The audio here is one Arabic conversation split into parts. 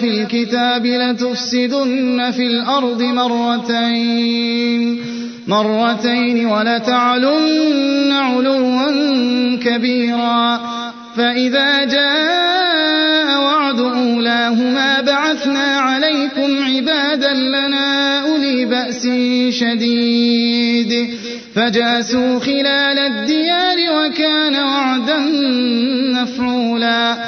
في الكتاب لتفسدن في الأرض مرتين. مرتين ولتعلن علوا كبيرا. فإذا جاء وعد أولاهما بعثنا عليكم عبادا لنا أولي بأس شديد. فجاسوا خلال الديار وكان وعدا مفعولا.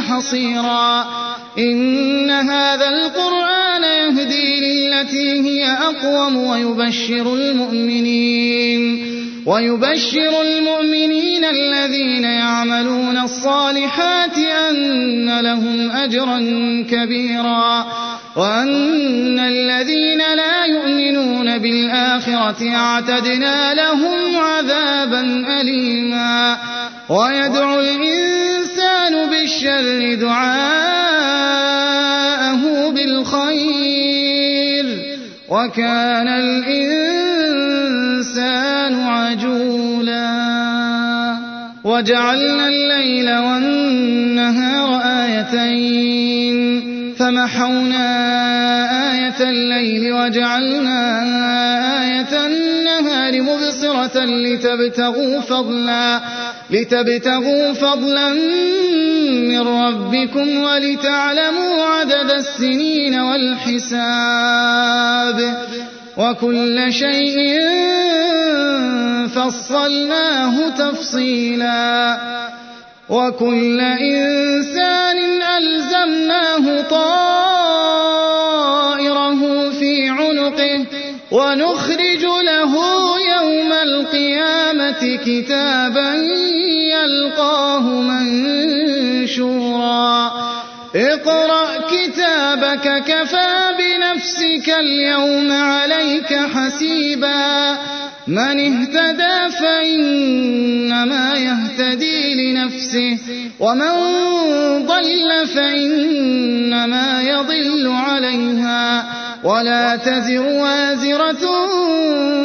حصيرا. إن هذا القرآن يهدي للتي هي أقوم ويبشر المؤمنين. ويبشر المؤمنين الذين يعملون الصالحات أن لهم أجرا كبيرا. وأن الذين لا يؤمنون بالآخرة أعتدنا لهم عذابا أليما. ويدعو الإنسان بالشر دعاءه بالخير وكان الإنسان عجولا وجعلنا الليل والنهار آيتين فمحونا آية الليل وجعلنا النهار مبصرة لتبتغوا فضلا لتبتغوا فضلا من ربكم ولتعلموا عدد السنين والحساب. وكل شيء فصلناه تفصيلا. وكل إنسان ألزمناه طائره كتابا يلقاه منشورا. اقرأ كتابك كفى بنفسك اليوم عليك حسيبا. من اهتدى فإنما يهتدي لنفسه ومن ضل فإنما يضل عليها. ولا تزر وازرة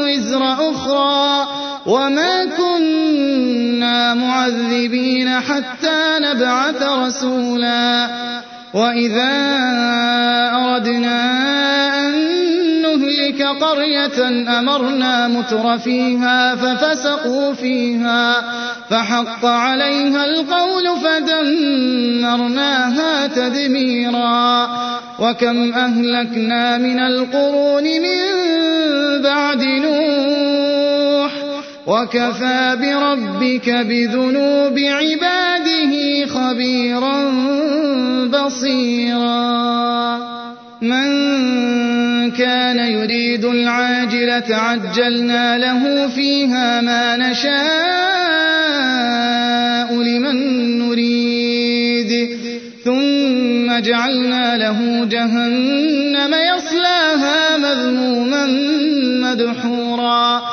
وزر أخرى. وما كنا معذبين حتى نبعث رسولا. وإذا أردنا أن نهلك قرية أمرنا متر فيها ففسقوا فيها فحق عليها القول فدمرناها تدميرا. وكم أهلكنا من القرون من بعد نوح وكفى بربك بذنوب عباده خبيرا بصيرا. من كان يريد العاجلة عجلنا له فيها ما نشاء لمن نريد. ثم جعلنا له جهنم يصلاها مذموما مدحورا.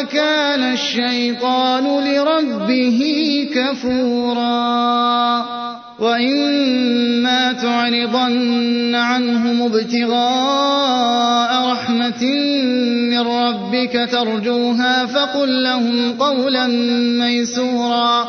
وكان الشيطان لربه كفورا وإما تعرضن عنهم ابتغاء رحمة من ربك ترجوها فقل لهم قولا ميسورا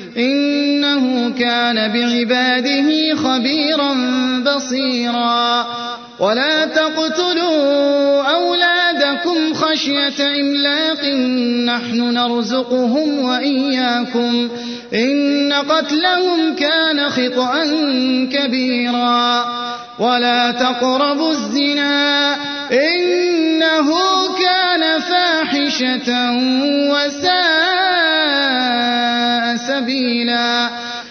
إنه كان بعباده خبيرا بصيرا. ولا تقتلوا أولادكم خشية إملاق. نحن نرزقهم وإياكم. إن قتلهم كان خطأ كبيرا. ولا تقربوا الزنا. إنه كان فاحشة وساء سبيلا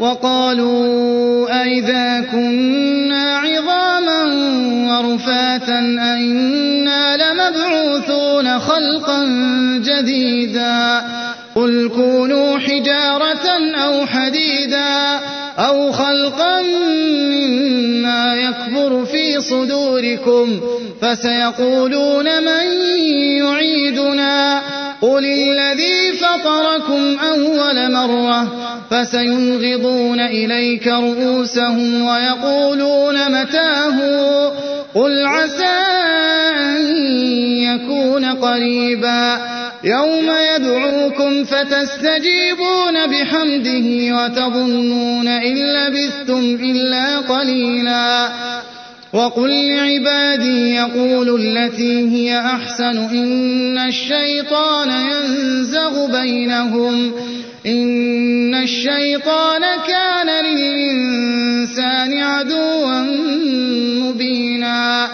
وقالوا أئذا كنا عظاما ورفاتا أئنا لمبعوثون خلقا جديدا قل كونوا حجارة أو حديدا أو خلقا مما يكبر في صدوركم فسيقولون من يعيدنا قل الذي فطركم أول مرة فسينغضون إليك رؤوسهم ويقولون متاه قل عسى أن يكون قريبا يوم يدعوكم فتستجيبون بحمده وتظنون إن لبثتم إلا قليلا وقل لعبادي يقولوا التي هي أحسن إن الشيطان ينزغ بينهم إن الشيطان كان للإنسان عدوا مبينا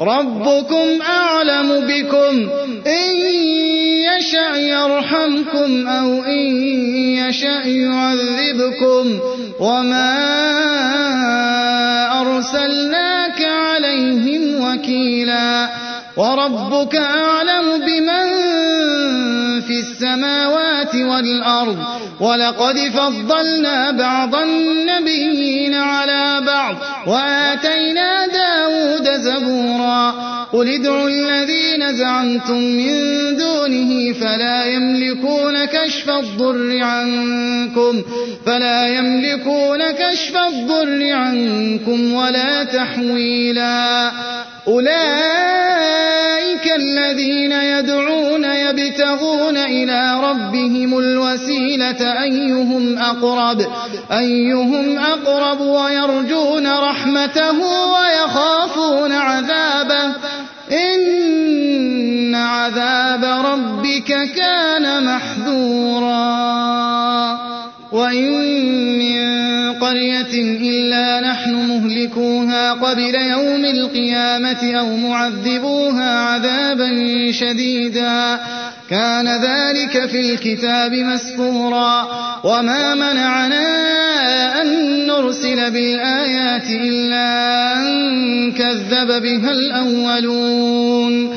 ربكم أعلم بكم إن يشأ يرحمكم أو إن يشأ يعذبكم وما أرسلناك وربك أعلم بمن في السماوات والأرض ولقد فضلنا بعض النبيين على بعض وآتينا داود زبورا. قل ادعوا الذين زعمتم من دونه فلا يملكون كشف الضر عنكم فلا يملكون كشف الضر عنكم ولا تحويلا. أولئك الذين يدعون يبتغون إلى ربهم الوسيلة أيهم أقرب؟ أيهم أقرب ويرجون رحمته ويخافون عذابه إن عذاب ربك كان محذورا وإن إلا نحن مهلكوها قبل يوم القيامة أو معذبوها عذابا شديدا. كان ذلك في الكتاب مسكورا وما منعنا أن نرسل بالآيات إلا أن كذب بها الأولون.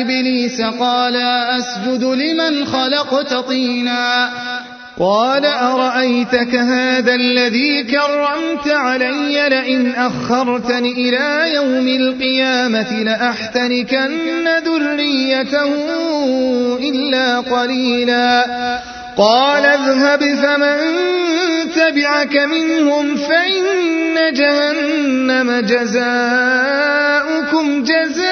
إبليس قال أسجد لمن خلقت طينا قال أرأيتك هذا الذي كرمت علي لئن أخرتني إلى يوم القيامة لأحتنكن ذريته إلا قليلا قال اذهب فمن تبعك منهم فإن جهنم جزاؤكم جزاء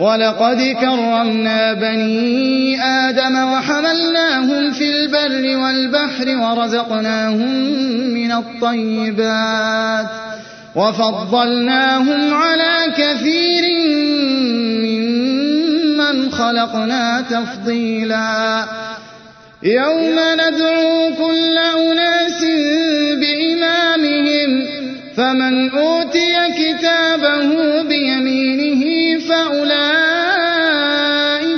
ولقد كرمنا بني آدم وحملناهم في البر والبحر ورزقناهم من الطيبات وفضلناهم على كثير ممن خلقنا تفضيلا. يوم ندعو كل أناس بإمامهم فمن أوتي كتابه بيمينه فأولئك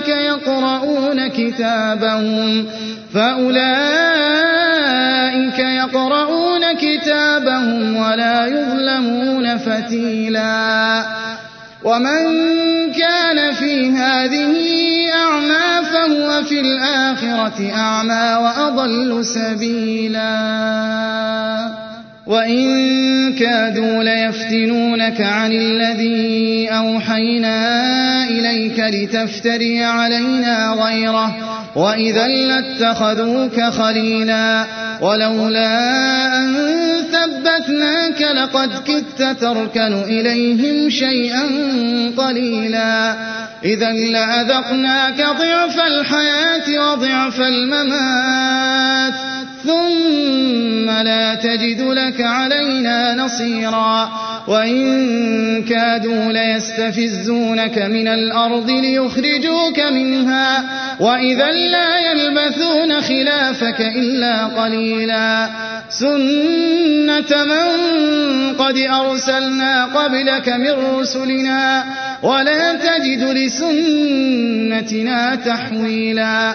يقرؤون كتابهم فأولئك يقرؤون كتابهم ولا يظلمون فتيلا ومن كان في هذه أعمى فهو في الآخرة أعمى وأضل سبيلا وإن كادوا ليفتنونك عن الذي أوحينا إليك لتفتري علينا غيره وإذا لاتخذوك خليلا ولولا أن ثبتناك لقد كدت تركن إليهم شيئا قليلا إذا لأذقناك ضعف الحياة وضعف الممات ثم لا تجد لك علينا نصيرا. وإن كادوا ليستفزونك من الأرض ليخرجوك منها. وإذا لا يلبثون خلافك إلا قليلا. سنة من قد أرسلنا قبلك من رسلنا. ولا تجد لسنتنا تحويلا.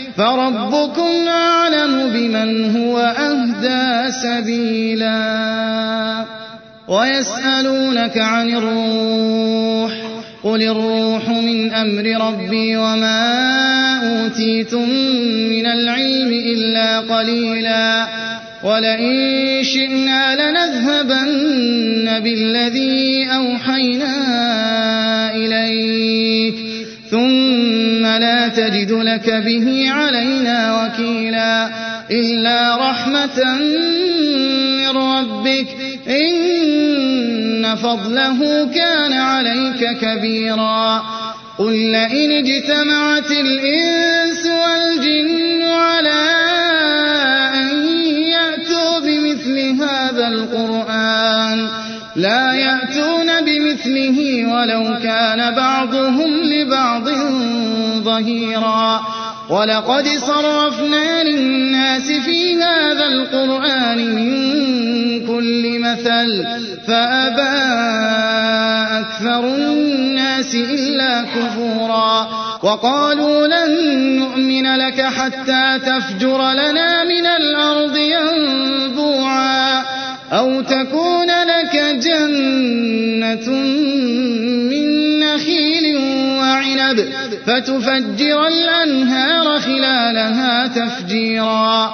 فربكم أعلم بمن هو أهدى سبيلا ويسألونك عن الروح قل الروح من أمر ربي وما أوتيتم من العلم إلا قليلا ولئن شئنا لنذهبن بالذي أوحينا لا تجد لك به علينا وكيلا إلا رحمة من ربك إن فضله كان عليك كبيرا قل لئن اجتمعت الإنس والجن على أن يأتوا بمثل هذا القرآن لا يأتون بمثله ولو كان بعضهم لبعض ظهيرا. ولقد صرفنا للناس في هذا القرآن من كل مثل فأبى أكثر الناس إلا كفورا. وقالوا لن نؤمن لك حتى تفجر لنا من الأرض ينبوعا. أو تكون لك جنة من نخيل وعنب فتفجر الأنهار خلالها تفجيرا.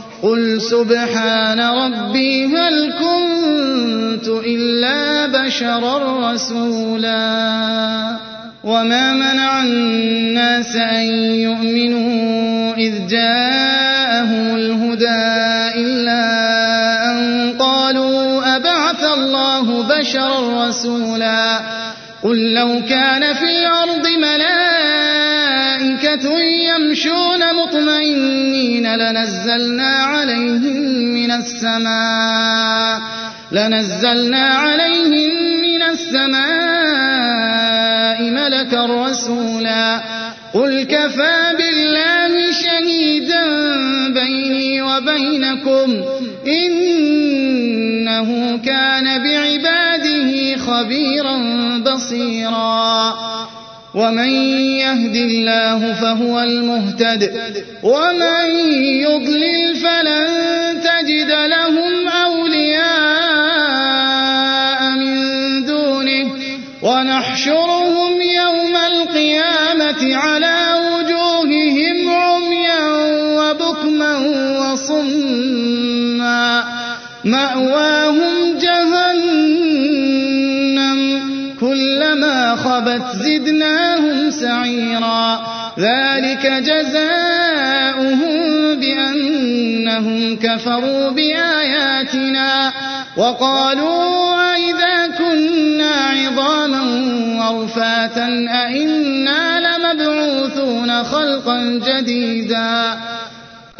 قل سبحان ربي هل كنت إلا بشرا رسولا وما منع الناس أن يؤمنوا إذ جاءهم الهدى إلا أن قالوا أبعث الله بشرا رسولا قل لو كان في الأرض ملائكة يمشون مطمئنين. لنزلنا عليهم من السماء. لنزلنا عليهم من السماء ملكا رسولا. قل كفى بالله شهيدا بيني وبينكم. إنه كان بعباده خبيرا بصيرا. ومن يهد الله فهو المهتد ومن يضلل فلن تجد لهم أولياء من دونه ونحشرهم يوم القيامة على وجوههم عميا وبكما وصما مأواهم كلما خبت زدناهم سعيرا ذلك جزاؤهم بأنهم كفروا بآياتنا وقالوا أئذا كنا عظاما ورفاتا أئنا لمبعوثون خلقا جديدا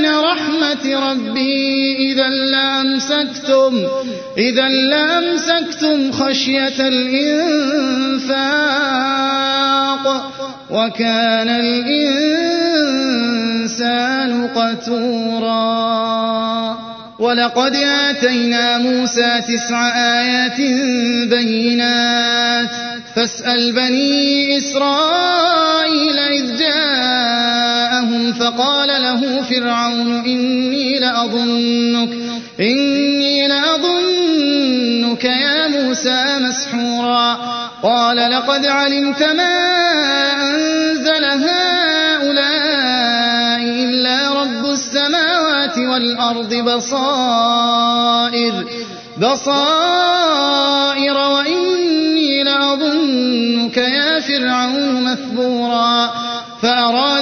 رحمة ربي إذا لأمسكتم إذا لأمسكتم خشية الإنفاق وكان الإنسان قتورا. ولقد آتينا موسى تسع آيات بينات فاسأل بني إسرائيل إذ جاءهم فقال له فرعون إني لأظنك إني لأظنك يا موسى مسحورا. قال لقد علمت ما أنزل هؤلاء إلا رب السماوات والأرض بصائر بصائر وإني لأظنك يا فرعون مثبورا. فأراد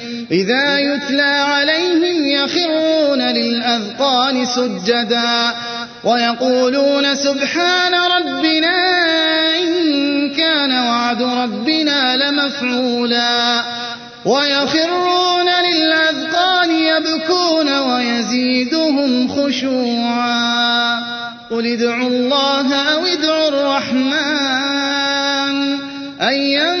إذا يتلى عليهم يخرون للأذقان سجدا ويقولون سبحان ربنا إن كان وعد ربنا لمفعولا ويخرون للأذقان يبكون ويزيدهم خشوعا قل ادعوا الله أو ادعوا الرحمن أيما